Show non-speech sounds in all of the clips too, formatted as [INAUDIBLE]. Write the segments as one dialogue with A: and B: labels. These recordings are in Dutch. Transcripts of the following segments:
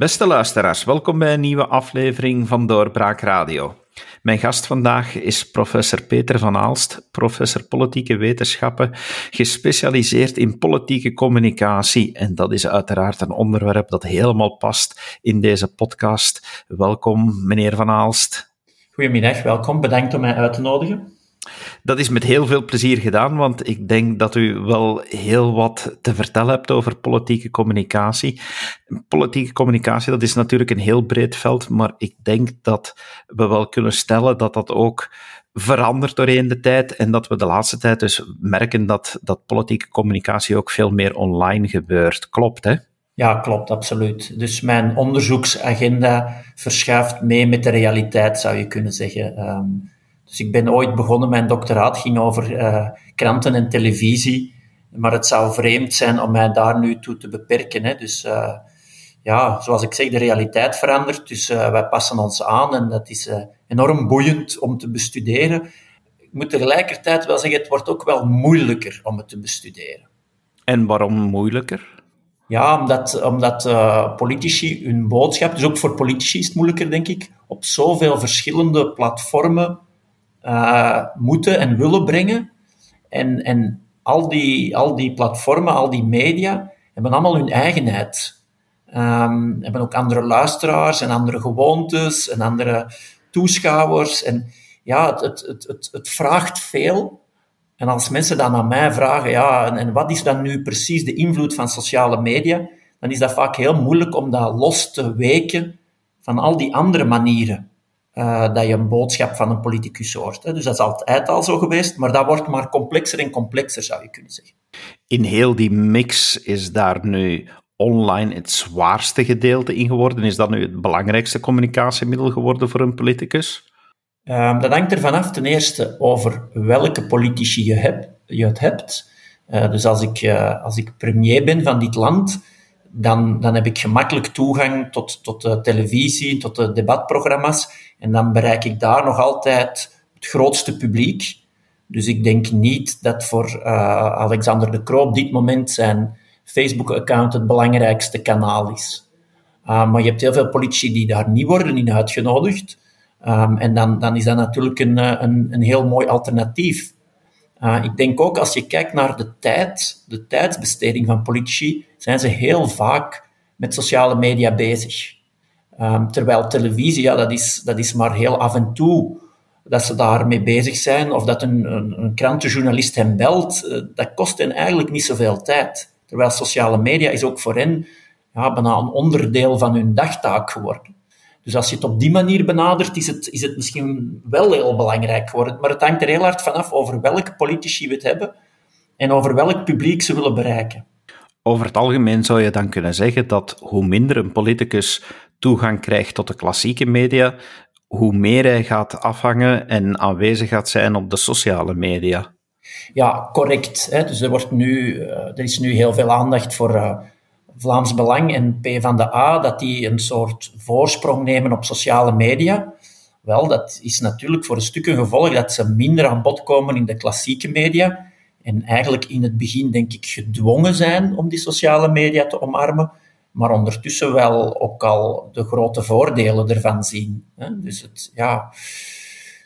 A: Beste luisteraars, welkom bij een nieuwe aflevering van Doorbraak Radio. Mijn gast vandaag is professor Peter van Aalst, professor politieke wetenschappen, gespecialiseerd in politieke communicatie. En dat is uiteraard een onderwerp dat helemaal past in deze podcast. Welkom, meneer van Aalst.
B: Goedemiddag, welkom. Bedankt om mij uit te nodigen.
A: Dat is met heel veel plezier gedaan, want ik denk dat u wel heel wat te vertellen hebt over politieke communicatie. Politieke communicatie, dat is natuurlijk een heel breed veld, maar ik denk dat we wel kunnen stellen dat dat ook verandert doorheen de tijd en dat we de laatste tijd dus merken dat, dat politieke communicatie ook veel meer online gebeurt. Klopt, hè?
B: Ja, klopt, absoluut. Dus mijn onderzoeksagenda verschuift mee met de realiteit, zou je kunnen zeggen. Um, dus ik ben ooit begonnen, mijn doctoraat ging over uh, kranten en televisie. Maar het zou vreemd zijn om mij daar nu toe te beperken. Hè. Dus uh, ja, zoals ik zeg, de realiteit verandert. Dus uh, wij passen ons aan en dat is enorm boeiend om te bestuderen. Ik moet tegelijkertijd wel zeggen, het wordt ook wel moeilijker om het te bestuderen.
A: En waarom moeilijker?
B: Ja, omdat, omdat uh, politici hun boodschap, dus ook voor politici is het moeilijker, denk ik, op zoveel verschillende platformen uh, moeten en willen brengen. En, en al, die, al die platformen, al die media, hebben allemaal hun eigenheid. Um, hebben ook andere luisteraars en andere gewoontes en andere toeschouwers. En ja, het, het, het, het, vraagt veel. En als mensen dan aan mij vragen, ja, en, en wat is dan nu precies de invloed van sociale media, dan is dat vaak heel moeilijk om dat los te weken van al die andere manieren uh, dat je een boodschap van een politicus hoort. Hè. Dus dat is altijd al zo geweest, maar dat wordt maar complexer en complexer, zou je kunnen zeggen.
A: In heel die mix is daar nu online het zwaarste gedeelte in geworden? Is dat nu het belangrijkste communicatiemiddel geworden voor een politicus?
B: Um, dat hangt er vanaf ten eerste over welke politici je, hebt, je het hebt. Uh, dus als ik, uh, als ik premier ben van dit land, dan, dan heb ik gemakkelijk toegang tot, tot de televisie, tot de debatprogramma's. En dan bereik ik daar nog altijd het grootste publiek. Dus ik denk niet dat voor uh, Alexander de Croo op dit moment zijn Facebook-account het belangrijkste kanaal is. Uh, maar je hebt heel veel politici die daar niet worden in uitgenodigd. Um, en dan, dan is dat natuurlijk een, eh, een, een heel mooi alternatief. Uh, ik denk ook als je kijkt naar de tijd, de tijdsbesteding van politici, zijn ze heel vaak met sociale media bezig. Um, terwijl televisie, ja, dat is, dat is maar heel af en toe dat ze daarmee bezig zijn, of dat een, een, een krantenjournalist hen belt, uh, dat kost hen eigenlijk niet zoveel tijd. Terwijl sociale media is ook voor hen ja, bijna een onderdeel van hun dagtaak geworden. Dus als je het op die manier benadert, is het, is het misschien wel heel belangrijk geworden. Maar het hangt er heel hard vanaf over welke politici we het hebben en over welk publiek ze willen bereiken.
A: Over het algemeen zou je dan kunnen zeggen dat hoe minder een politicus toegang krijgt tot de klassieke media, hoe meer hij gaat afhangen en aanwezig gaat zijn op de sociale media.
B: Ja, correct. Hè. Dus er, wordt nu, uh, er is nu heel veel aandacht voor uh, Vlaams Belang en P van de A, dat die een soort voorsprong nemen op sociale media. Wel, dat is natuurlijk voor een stuk een gevolg dat ze minder aan bod komen in de klassieke media. En eigenlijk in het begin, denk ik, gedwongen zijn om die sociale media te omarmen maar ondertussen wel ook al de grote voordelen ervan zien. Dus, het, ja,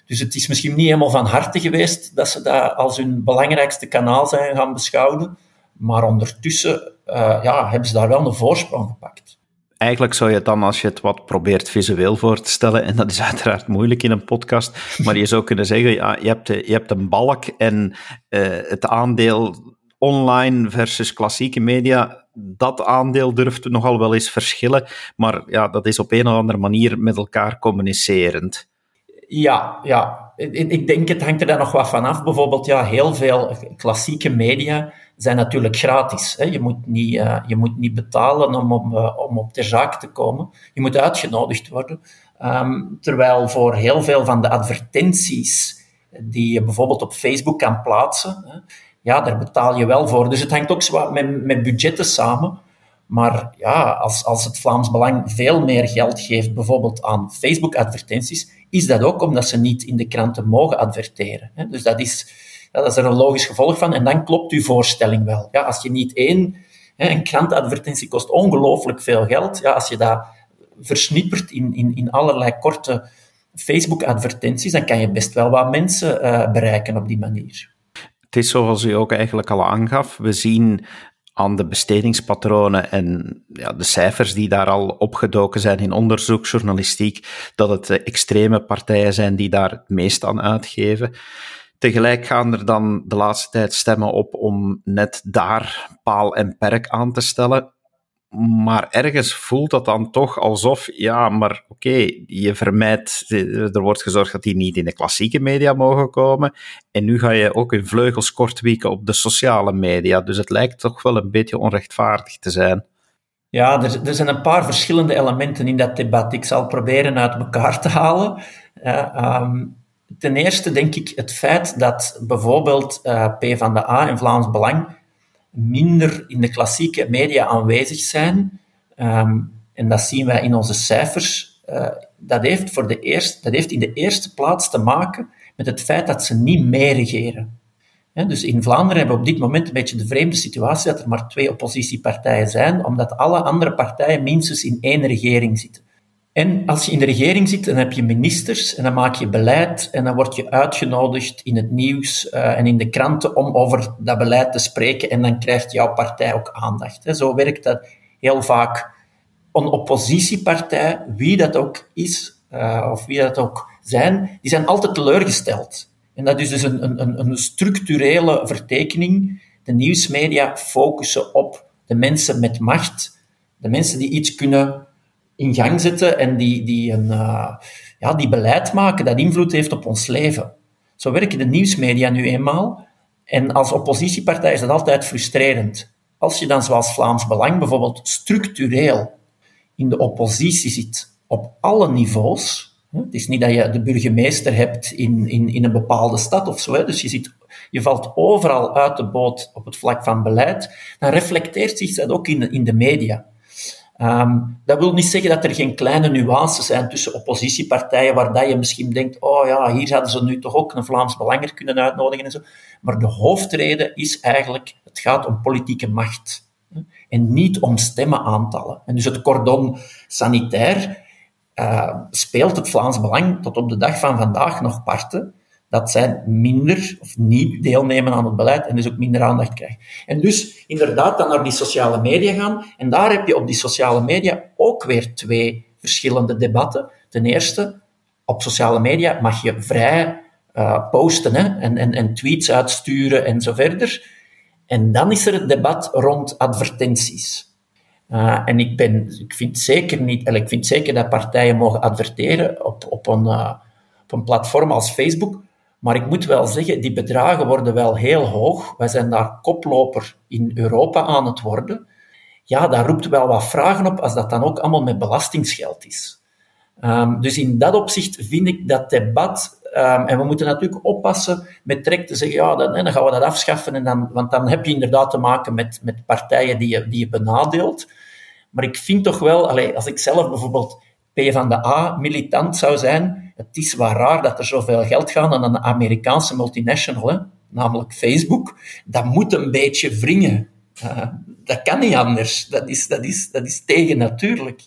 B: dus het is misschien niet helemaal van harte geweest dat ze dat als hun belangrijkste kanaal zijn gaan beschouwen, maar ondertussen uh, ja, hebben ze daar wel een voorsprong gepakt.
A: Eigenlijk zou je het dan, als je het wat probeert visueel voor te stellen, en dat is uiteraard moeilijk in een podcast, maar je zou kunnen zeggen, ja, je, hebt, je hebt een balk en uh, het aandeel online versus klassieke media dat aandeel durft nogal wel eens verschillen, maar ja, dat is op een of andere manier met elkaar communicerend.
B: Ja, ja. Ik denk het hangt er dan nog wat van af. Bijvoorbeeld, ja, heel veel klassieke media zijn natuurlijk gratis. Hè. Je, moet niet, uh, je moet niet betalen om, om, uh, om op ter zaak te komen. Je moet uitgenodigd worden. Um, terwijl voor heel veel van de advertenties die je bijvoorbeeld op Facebook kan plaatsen, hè, ja, daar betaal je wel voor. Dus het hangt ook met, met budgetten samen. Maar ja, als, als het Vlaams Belang veel meer geld geeft, bijvoorbeeld aan Facebook-advertenties, is dat ook omdat ze niet in de kranten mogen adverteren. Dus dat is, dat is er een logisch gevolg van. En dan klopt uw voorstelling wel. Ja, als je niet één, een krantadvertentie kost ongelooflijk veel geld. Ja, als je dat versnippert in, in, in allerlei korte Facebook-advertenties, dan kan je best wel wat mensen uh, bereiken op die manier.
A: Het is zoals u ook eigenlijk al aangaf. We zien aan de bestedingspatronen en ja, de cijfers die daar al opgedoken zijn in onderzoeksjournalistiek, dat het extreme partijen zijn die daar het meest aan uitgeven. Tegelijk gaan er dan de laatste tijd stemmen op om net daar paal en perk aan te stellen. Maar ergens voelt dat dan toch alsof, ja, maar oké, je vermijdt, er wordt gezorgd dat die niet in de klassieke media mogen komen. En nu ga je ook in vleugels kortwieken op de sociale media. Dus het lijkt toch wel een beetje onrechtvaardig te zijn.
B: Ja, er, er zijn een paar verschillende elementen in dat debat. Ik zal proberen uit elkaar te halen. Uh, ten eerste denk ik het feit dat bijvoorbeeld uh, P van de A en Vlaams Belang minder in de klassieke media aanwezig zijn. Ehm, en dat zien wij in onze cijfers. Uh, dat, heeft voor de eerste, dat heeft in de eerste plaats te maken met het feit dat ze niet meeregeren. dus in Vlaanderen hebben we op dit moment een beetje de vreemde situatie dat er maar twee oppositiepartijen zijn, omdat alle andere partijen minstens in één regering zitten. En als je in de regering zit, dan heb je ministers en dan maak je beleid en dan word je uitgenodigd in het nieuws uh, en in de kranten om over dat beleid te spreken en dan krijgt jouw partij ook aandacht. Hè. Zo werkt dat heel vaak. Een oppositiepartij, wie dat ook is, uh, of wie dat ook zijn, die zijn altijd teleurgesteld. En dat is dus een, een, een structurele vertekening. De nieuwsmedia focussen op de mensen met macht, de mensen die iets kunnen in gang zetten en die, die, een, uh, ja, die beleid maken dat invloed heeft op ons leven. Zo werken de nieuwsmedia nu eenmaal. En als oppositiepartij is dat altijd frustrerend. Als je dan zoals Vlaams Belang bijvoorbeeld structureel in de oppositie zit, op alle niveaus. Het is niet dat je de burgemeester hebt in, in, in een bepaalde stad of zo. Dus je, zit, je valt overal uit de boot op het vlak van beleid. Dan reflecteert zich dat ook in in de media. Um, dat wil niet zeggen dat er geen kleine nuances zijn tussen oppositiepartijen, waar dat je misschien denkt, oh ja, hier hadden ze nu toch ook een Vlaams Belanger kunnen uitnodigen en zo. Maar de hoofdreden is eigenlijk, het gaat om politieke macht. En niet om stemmenaantallen. En dus het cordon sanitair uh, speelt het Vlaams Belang tot op de dag van vandaag nog parten dat zij minder of niet deelnemen aan het beleid en dus ook minder aandacht krijgen. En dus inderdaad dan naar die sociale media gaan. En daar heb je op die sociale media ook weer twee verschillende debatten. Ten eerste, op sociale media mag je vrij uh, posten hè, en, en, en tweets uitsturen en zo verder. En dan is er het debat rond advertenties. Uh, en ik, ben, ik vind zeker niet, ik vind zeker dat partijen mogen adverteren op, op, een, uh, op een platform als Facebook, maar ik moet wel zeggen, die bedragen worden wel heel hoog. Wij zijn daar koploper in Europa aan het worden. Ja, dat roept wel wat vragen op als dat dan ook allemaal met belastingsgeld is. Um, dus in dat opzicht vind ik dat debat, um, en we moeten natuurlijk oppassen met trek te zeggen, ja, dan, dan gaan we dat afschaffen, en dan, want dan heb je inderdaad te maken met, met partijen die je, die je benadeelt. Maar ik vind toch wel, als ik zelf bijvoorbeeld P van de A militant zou zijn, het is wel raar dat er zoveel geld gaat aan een Amerikaanse multinational, namelijk Facebook. Dat moet een beetje wringen. Uh, dat kan niet anders. Dat is, dat is, dat is tegennatuurlijk.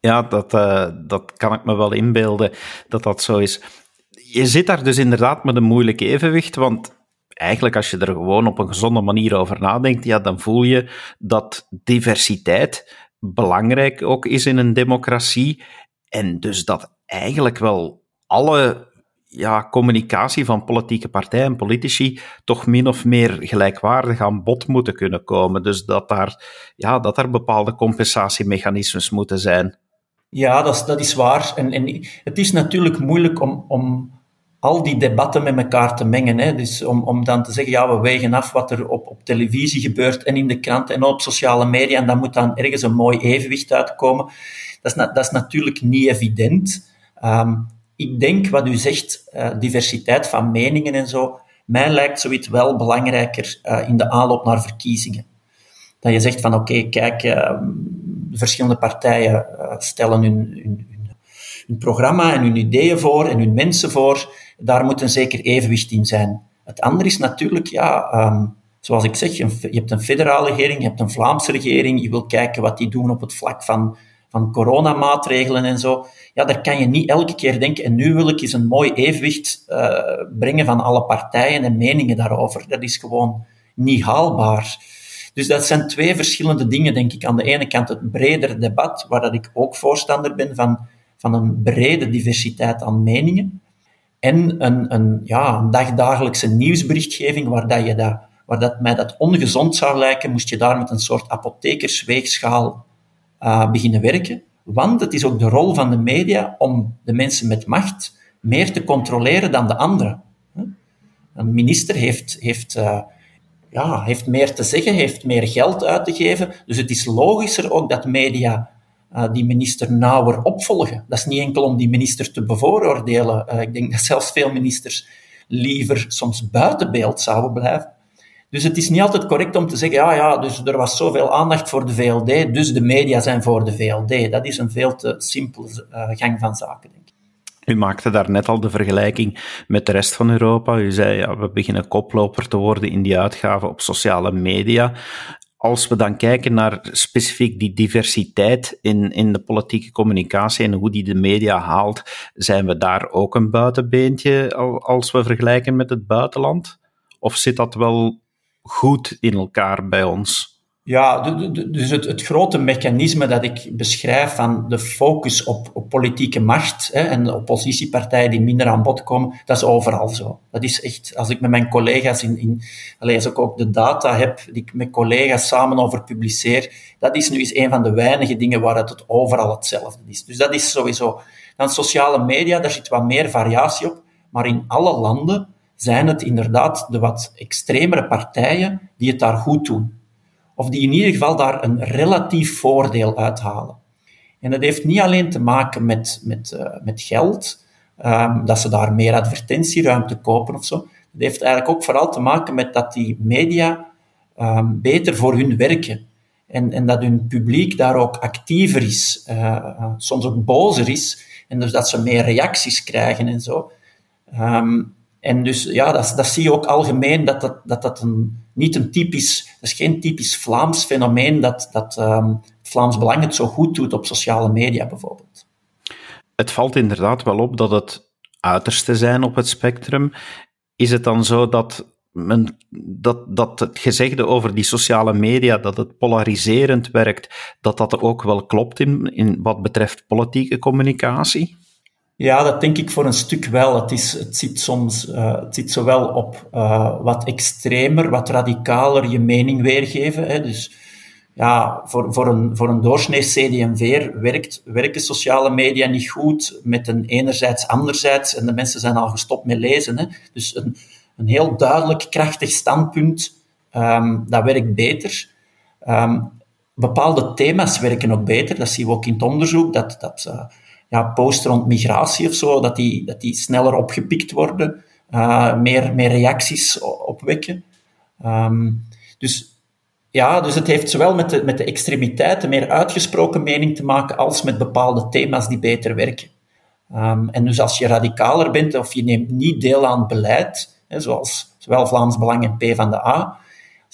A: Ja, dat, uh, dat kan ik me wel inbeelden dat dat zo is. Je zit daar dus inderdaad met een moeilijk evenwicht, want eigenlijk als je er gewoon op een gezonde manier over nadenkt, ja, dan voel je dat diversiteit belangrijk ook is in een democratie en dus dat eigenlijk wel alle ja, communicatie van politieke partijen en politici toch min of meer gelijkwaardig aan bod moeten kunnen komen. Dus dat daar, ja, dat er bepaalde compensatiemechanismes moeten zijn.
B: Ja, dat is, dat is waar. En, en het is natuurlijk moeilijk om, om al die debatten met elkaar te mengen. Hè. Dus om, om dan te zeggen, ja, we wegen af wat er op, op televisie gebeurt en in de krant en op sociale media en dan moet dan ergens een mooi evenwicht uitkomen. Dat is, dat is natuurlijk niet evident. Um, ik denk wat u zegt, uh, diversiteit van meningen en zo, mij lijkt zoiets wel belangrijker uh, in de aanloop naar verkiezingen. Dat je zegt van oké, kijk, uh, verschillende partijen stellen hun, hun, hun, programma en hun ideeën voor en hun mensen voor. Daar moet een zeker evenwicht in zijn. Het andere is natuurlijk, ja, um, zoals ik zeg, je hebt een federale regering, je hebt een Vlaamse regering, je wil kijken wat die doen op het vlak van van coronamaatregelen en zo, ja, daar kan je niet elke keer denken, en nu wil ik eens een mooi evenwicht uh, brengen van alle partijen en meningen daarover. Dat is gewoon niet haalbaar. Dus dat zijn twee verschillende dingen, denk ik. Aan de ene kant het bredere debat, waar dat ik ook voorstander ben van, van een brede diversiteit aan meningen. En een, een, ja, dagdagelijkse nieuwsberichtgeving, waar, dat je dat, waar dat mij dat ongezond zou lijken, moest je daar met een soort apothekersweegschaal uh, beginnen werken. Want het is ook de rol van de media om de mensen met macht meer te controleren dan de anderen. Een minister heeft, heeft uh, ja, heeft meer te zeggen, heeft meer geld uit te geven. Dus het is logischer ook dat media uh, die minister nauwer opvolgen. Dat is niet enkel om die minister te bevooroordelen. Uh, ik denk dat zelfs veel ministers liever soms buiten beeld zouden blijven. Dus het is niet altijd correct om te zeggen, ja, ja, dus er was zoveel aandacht voor de VLD, dus de media zijn voor de VLD. Dat is een veel te simpele uh, gang van zaken, denk ik.
A: U maakte daar net al de vergelijking met de rest van Europa. U zei, ja, we beginnen koploper te worden in die uitgaven op sociale media. Als we dan kijken naar specifiek die diversiteit in, in de politieke communicatie en hoe die de media haalt, zijn we daar ook een buitenbeentje als we vergelijken met het buitenland? Of zit dat wel goed in elkaar bij ons?
B: Ja, dus het, het, grote mechanisme dat ik beschrijf van de focus op, op politieke macht hè, en de oppositiepartijen die minder aan bod komen, dat is overal zo. Dat is echt, als ik met mijn collega's in, in als ik ook de data heb die ik met collega's samen over publiceer, dat is nu eens een van de weinige dingen waar het, het overal hetzelfde is. Dus dat is sowieso. Dan sociale media, daar zit wat meer variatie op, maar in alle landen zijn het inderdaad de wat extremere partijen die het daar goed doen of die in ieder geval daar een relatief voordeel uithalen. En dat heeft niet alleen te maken met, met, uh, met geld, um, dat ze daar meer advertentieruimte kopen of zo. Het heeft eigenlijk ook vooral te maken met dat die media um, beter voor hun werken. En, en dat hun publiek daar ook actiever is, uh, soms ook bozer is, en dus dat ze meer reacties krijgen en zo. Um, en dus ja, dat, dat zie je ook algemeen, dat dat, dat, dat een, niet een typisch, is geen typisch Vlaams fenomeen dat, dat um, Vlaams Belang het zo goed doet op sociale media bijvoorbeeld.
A: Het valt inderdaad wel op dat het uiterste zijn op het spectrum. Is het dan zo dat, men, dat, dat het gezegde over die sociale media, dat het polariserend werkt, dat dat ook wel klopt in, in wat betreft politieke communicatie?
B: Ja, dat denk ik voor een stuk wel. Het, is, het zit soms uh, het zit zowel op uh, wat extremer, wat radicaler je mening weergeven. Hè. Dus ja, voor, voor een, voor een doorsnee CDMV werkt, werken sociale media niet goed met een enerzijds, anderzijds. En de mensen zijn al gestopt met lezen. Hè. Dus een, een heel duidelijk, krachtig standpunt, um, dat werkt beter. Um, bepaalde thema's werken ook beter. Dat zien we ook in het onderzoek. Dat, dat uh, ja, posts rond migratie of zo, dat die, dat die sneller opgepikt worden, uh, meer, meer reacties opwekken. Um, dus ja, dus het heeft zowel met de, met de extremiteiten, meer uitgesproken mening te maken, als met bepaalde thema's die beter werken. Um, en dus als je radicaler bent of je neemt niet deel aan beleid, hè, zoals zowel Vlaams Belang en P van de A,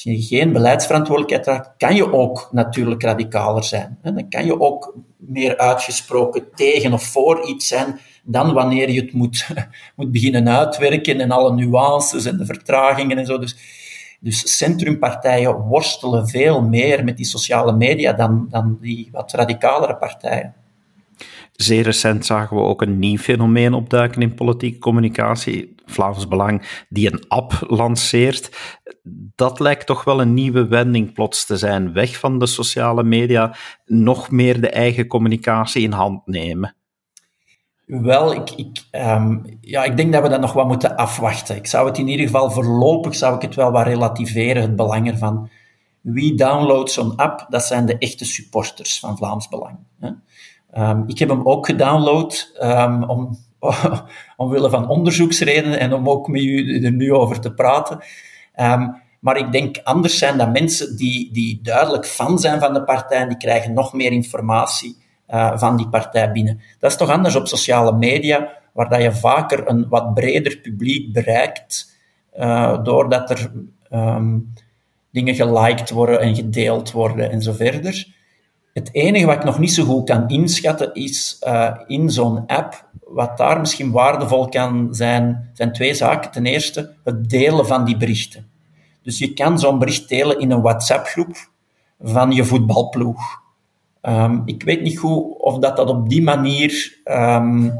B: als je geen beleidsverantwoordelijkheid draagt, kan je ook natuurlijk radicaler zijn. Dan kan je ook meer uitgesproken tegen of voor iets zijn dan wanneer je het moet, [LAUGHS] moet beginnen uitwerken en alle nuances en de vertragingen en zo. Dus, dus centrumpartijen worstelen veel meer met die sociale media dan, dan die wat radicalere partijen.
A: Zeer recent zagen we ook een nieuw fenomeen opduiken in politieke communicatie. Vlaams Belang, die een app lanceert. Dat lijkt toch wel een nieuwe wending plots te zijn. Weg van de sociale media, nog meer de eigen communicatie in hand nemen.
B: Wel, ik, ik, um, ja, ik denk dat we dat nog wat moeten afwachten. Ik zou het in ieder geval voorlopig zou ik het wel wat relativeren, het belang ervan. Wie downloadt zo'n app, dat zijn de echte supporters van Vlaams Belang. Um, ik heb hem ook gedownload um, om, [LAUGHS] omwille van onderzoeksredenen en om ook met u er nu over te praten. Um, maar ik denk anders zijn dat mensen die, die duidelijk fan zijn van de partij, die krijgen nog meer informatie uh, van die partij binnen. Dat is toch anders op sociale media, waar dat je vaker een wat breder publiek bereikt, uh, doordat er dingen geliked worden en gedeeld worden en zo verder. Het enige wat ik nog niet zo goed kan inschatten is uh, in zo'n app, wat daar misschien waardevol kan zijn, zijn twee zaken. Ten eerste, het delen van die berichten. Dus je kan zo'n bericht delen in een WhatsApp-groep van je voetbalploeg. Um, ik weet niet goed of dat, dat op die manier um,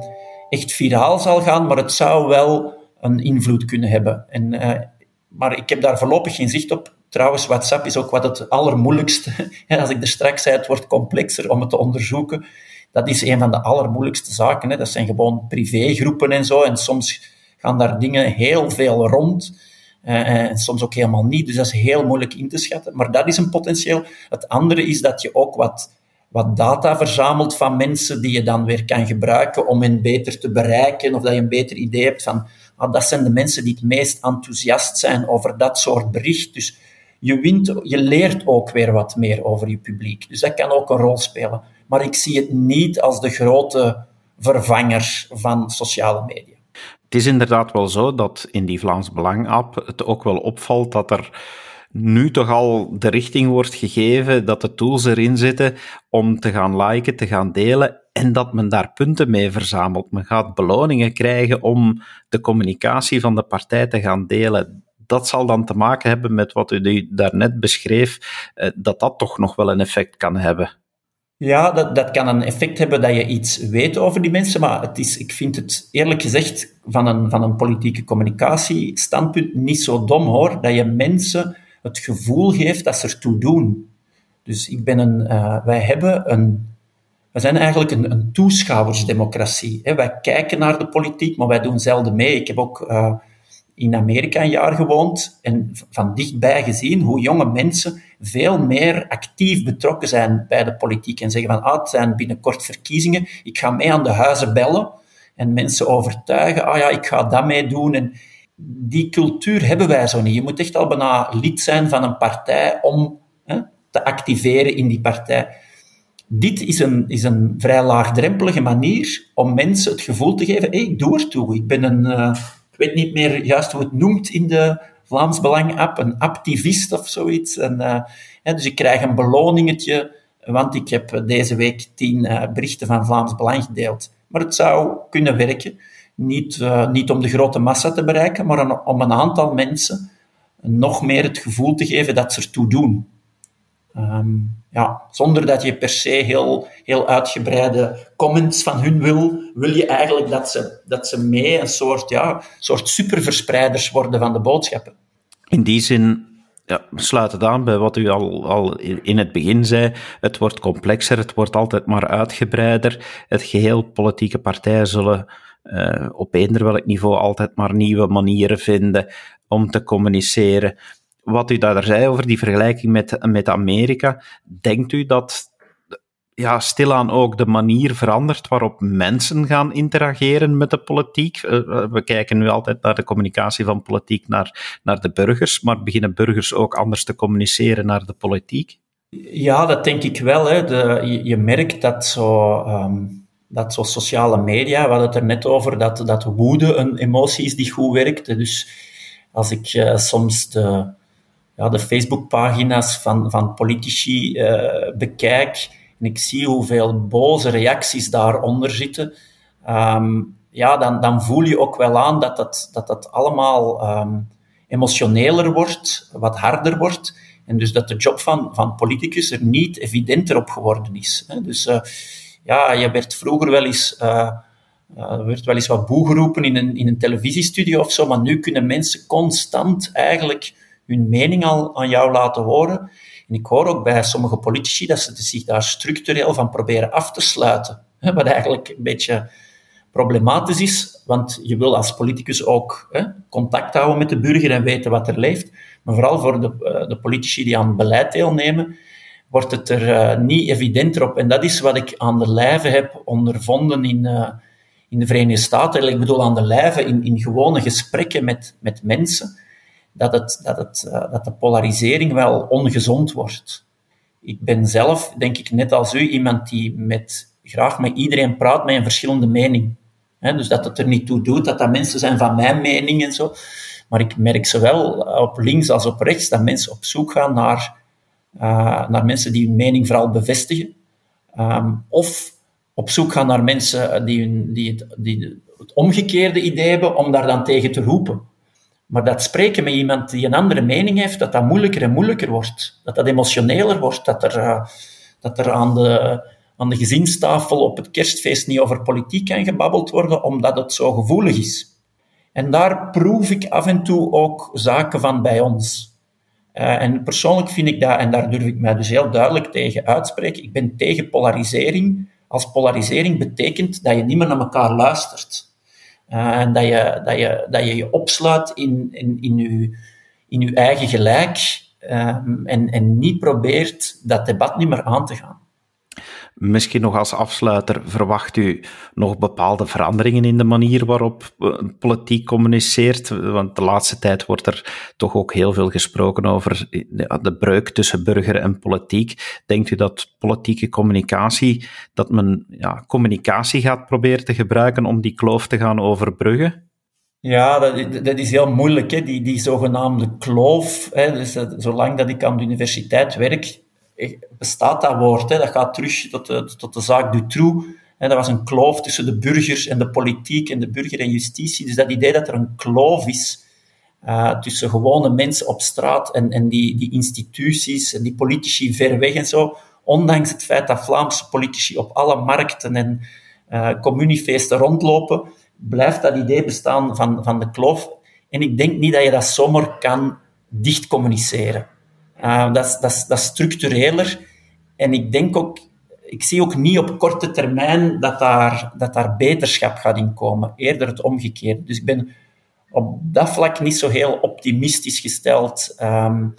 B: echt viraal zal gaan, maar het zou wel een invloed kunnen hebben. En, uh, maar ik heb daar voorlopig geen zicht op. Trouwens, WhatsApp is ook wat het allermoeilijkste. [LAUGHS] Als ik er straks zei, het wordt complexer om het te onderzoeken. Dat is een van de allermoeilijkste zaken. Hè. Dat zijn gewoon privégroepen en zo. En soms gaan daar dingen heel veel rond. Uh, en soms ook helemaal niet. Dus dat is heel moeilijk in te schatten. Maar dat is een potentieel. Het andere is dat je ook wat, wat data verzamelt van mensen die je dan weer kan gebruiken om hen beter te bereiken. Of dat je een beter idee hebt van, ah, dat zijn de mensen die het meest enthousiast zijn over dat soort bericht. Dus je, wint, je leert ook weer wat meer over je publiek. Dus dat kan ook een rol spelen. Maar ik zie het niet als de grote vervanger van sociale media.
A: Het is inderdaad wel zo dat in die Vlaams Belang-app het ook wel opvalt dat er nu toch al de richting wordt gegeven dat de tools erin zitten om te gaan liken, te gaan delen en dat men daar punten mee verzamelt. Men gaat beloningen krijgen om de communicatie van de partij te gaan delen dat zal dan te maken hebben met wat u daarnet beschreef, eh, dat dat toch nog wel een effect kan hebben.
B: Ja, dat, dat kan een effect hebben dat je iets weet over die mensen, maar het is, ik vind het eerlijk gezegd van een, van een politieke communicatiestandpunt niet zo dom hoor, dat je mensen het gevoel geeft dat ze ertoe doen. Dus ik ben een, uh, wij hebben een, we zijn eigenlijk een, een toeschouwersdemocratie. Hè. Wij kijken naar de politiek, maar wij doen zelden mee. Ik heb ook uh, in Amerika een jaar gewoond en van dichtbij gezien hoe jonge mensen veel meer actief betrokken zijn bij de politiek en zeggen van ah, het zijn binnenkort verkiezingen, ik ga mee aan de huizen bellen en mensen overtuigen, ah ja, ik ga dat mee doen. En die cultuur hebben wij zo niet. Je moet echt al bijna lid zijn van een partij om hè, te activeren in die partij. Dit is een, is een vrij laagdrempelige manier om mensen het gevoel te geven, hey, ik doe ertoe, ik ben een... Uh, weet niet meer juist hoe het noemt in de Vlaams Belang-app, een activist of zoiets. En, hè, dus ik krijg een beloningetje, want ik heb deze week tien uh, berichten van Vlaams Belang gedeeld. Maar het zou kunnen werken, niet, uh, niet om de grote massa te bereiken, maar om een aantal mensen nog meer het gevoel te geven dat ze ertoe doen. Um, ja, zonder dat je per se heel, heel uitgebreide comments van hun wil, wil je eigenlijk dat ze, dat ze mee een soort, ja, soort superverspreiders worden van de boodschappen.
A: In die zin ja, sluit het aan bij wat u al, al in het begin zei. Het wordt complexer, het wordt altijd maar uitgebreider. Het geheel politieke partijen zullen uh, op eender welk niveau altijd maar nieuwe manieren vinden om te communiceren wat u daar zei over die vergelijking met, met Amerika, denkt u dat ja, stilaan ook de manier verandert waarop mensen gaan interageren met de politiek? Eh, eh, we kijken nu altijd naar de communicatie van politiek naar, naar de burgers, maar beginnen burgers ook anders te communiceren naar de politiek?
B: Ja, dat denk ik wel. Hè. De, je, merkt dat zo, um, dat zo sociale media, we hadden het er net over, dat, dat woede een emotie is die goed werkt. Dus als ik uh, soms de, ja, de Facebookpagina's van, van politici uh, bekijk en ik zie hoeveel boze reacties daaronder zitten, um, ja, dan, dan voel je ook wel aan dat dat, dat, dat allemaal um, emotioneler wordt, wat harder wordt. En dus dat de job van, van politicus er niet evidenter op geworden is. Dus uh, ja, je werd vroeger wel eens... Er werd wel eens wat boe geroepen in een, in een televisiestudio of zo, maar nu kunnen mensen constant eigenlijk hun mening al aan jou laten horen. En ik hoor ook bij sommige politici dat ze zich daar structureel van proberen af te sluiten. Wat eigenlijk een beetje problematisch is, want je wil als politicus ook hè, contact houden met de burger en weten wat er leeft. Maar vooral voor de, eh, de politici die aan beleid deelnemen, wordt het er uh, niet evidenter op. En dat is wat ik aan de lijve heb ondervonden in, uh, in de Verenigde Staten. Ik bedoel aan de lijve in, in gewone gesprekken met, met mensen dat, het, dat, het, uh, dat de polarisering wel ongezond wordt. Ik ben zelf, denk ik, net als u, iemand die met, graag met iedereen praat met een verschillende mening. Dus dat het er niet toe doet dat dat mensen zijn van mijn mening en zo. Maar ik merk zowel op links als op rechts dat mensen op zoek gaan naar, uh, naar mensen die hun mening vooral bevestigen. Ehm, of op zoek gaan naar mensen die, die, het, die het omgekeerde idee hebben, om daar dan tegen te roepen. Maar dat spreken met iemand die een andere mening heeft, dat dat moeilijker en moeilijker wordt. Dat dat emotioneler wordt, dat er, uh, dat er aan, de, aan de gezinstafel op het kerstfeest niet over politiek kan gebabbeld worden, omdat het zo gevoelig is. En daar proef ik af en toe ook zaken van bij ons. Uh, en persoonlijk vind ik dat, en daar durf ik mij dus heel duidelijk tegen uitspreken, ik ben tegen polarisering. Als polarisering betekent dat je niet meer naar elkaar luistert. En dat je, dat, je, dat je je opsluit in, in, in, je, in je eigen gelijk uh, en, en niet probeert dat debat niet meer aan te gaan.
A: Misschien nog als afsluiter, verwacht u nog bepaalde veranderingen in de manier waarop politiek communiceert? Want de laatste tijd wordt er toch ook heel veel gesproken over de breuk tussen burger en politiek. Denkt u dat politieke communicatie, dat men ja, communicatie gaat proberen te gebruiken om die kloof te gaan overbruggen?
B: Ja, dat, dat, is heel moeilijk, hè? Die, die zogenaamde kloof. Hè? Dus zolang dat ik aan de universiteit werk, bestaat dat woord. Hè? Dat gaat terug tot de, tot de zaak Dutroux. Hè? Dat was een kloof tussen de burgers en de politiek en de burger en justitie. Dus dat idee dat er een kloof is uh, tussen gewone mensen op straat en, en die, die instituties en die politici ver weg en zo, ondanks het feit dat Vlaamse politici op alle markten en uh, rondlopen, blijft dat idee bestaan van, van de kloof. En ik denk niet dat je dat zomaar kan dicht communiceren. Uh, dat, is, dat, structureler. En ik denk ook, ik zie ook niet op korte termijn dat daar, dat daar beterschap gaat inkomen. Eerder het omgekeerde. Dus ik ben op dat vlak niet zo heel optimistisch gesteld. Um,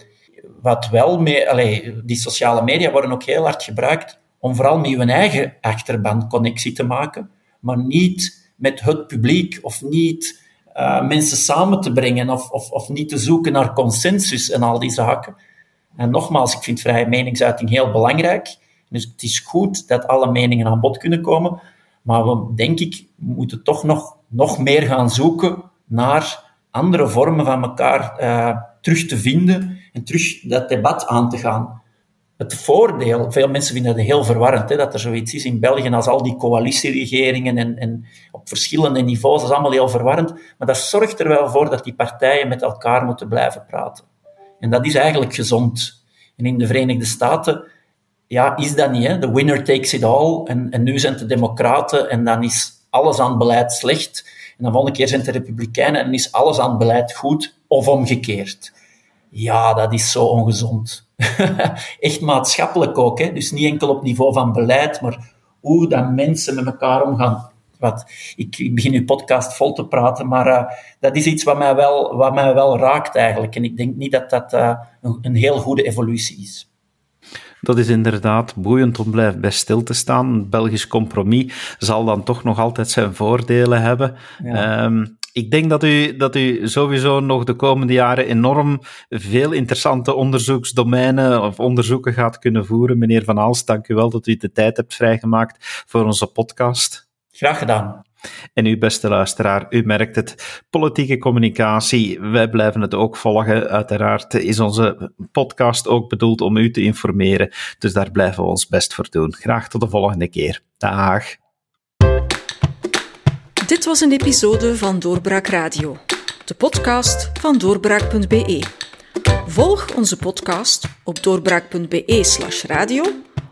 B: wat wel mee, allee, die sociale media worden ook heel hard gebruikt om vooral met je eigen achterban connectie te maken, maar niet met het publiek of niet uh, mensen samen te brengen of, of, of niet te zoeken naar consensus en al die zaken. En nogmaals, ik vind vrije meningsuiting heel belangrijk. Dus het is goed dat alle meningen aan bod kunnen komen. Maar we, denk ik, moeten toch nog, nog meer gaan zoeken naar andere vormen van elkaar uh, terug te vinden en terug dat debat aan te gaan. Het voordeel, veel mensen vinden het heel verwarrend, hè, dat er zoiets is in België als al die coalitieregeringen en, en op verschillende niveaus, dat is allemaal heel verwarrend. Maar dat zorgt er wel voor dat die partijen met elkaar moeten blijven praten. En dat is eigenlijk gezond. En in de Verenigde Staten ja, is dat niet. The winner takes it all. En, en nu zijn de democraten en dan is alles aan beleid slecht. En de volgende keer zijn de republikeinen en is alles aan beleid goed of omgekeerd. Ja, dat is zo ongezond. [LAUGHS] Echt maatschappelijk ook. Hè? Dus niet enkel op niveau van beleid, maar hoe dat mensen met elkaar omgaan wat, ik, ik, begin uw podcast vol te praten, maar uh, dat is iets wat mij, wel, wat mij wel raakt eigenlijk. En ik denk niet dat dat uh, een, een, heel goede evolutie is.
A: Dat is inderdaad boeiend om blijven bij stil te staan. Het Belgisch compromis zal dan toch nog altijd zijn voordelen hebben. Ja. Um, ik denk dat u, dat u sowieso nog de komende jaren enorm veel interessante onderzoeksdomeinen of onderzoeken gaat kunnen voeren. Meneer Van Aals, dank u wel dat u de tijd hebt vrijgemaakt voor onze podcast.
B: Graag gedaan.
A: En u, beste luisteraar, u merkt het, politieke communicatie, wij blijven het ook volgen. Uiteraard is onze podcast ook bedoeld om u te informeren, dus daar blijven we ons best voor doen. Graag tot de volgende keer. Dag.
C: Dit was een episode van Doorbraak Radio, de podcast van doorbraak.be. Volg onze podcast op doorbraak.be/slash radio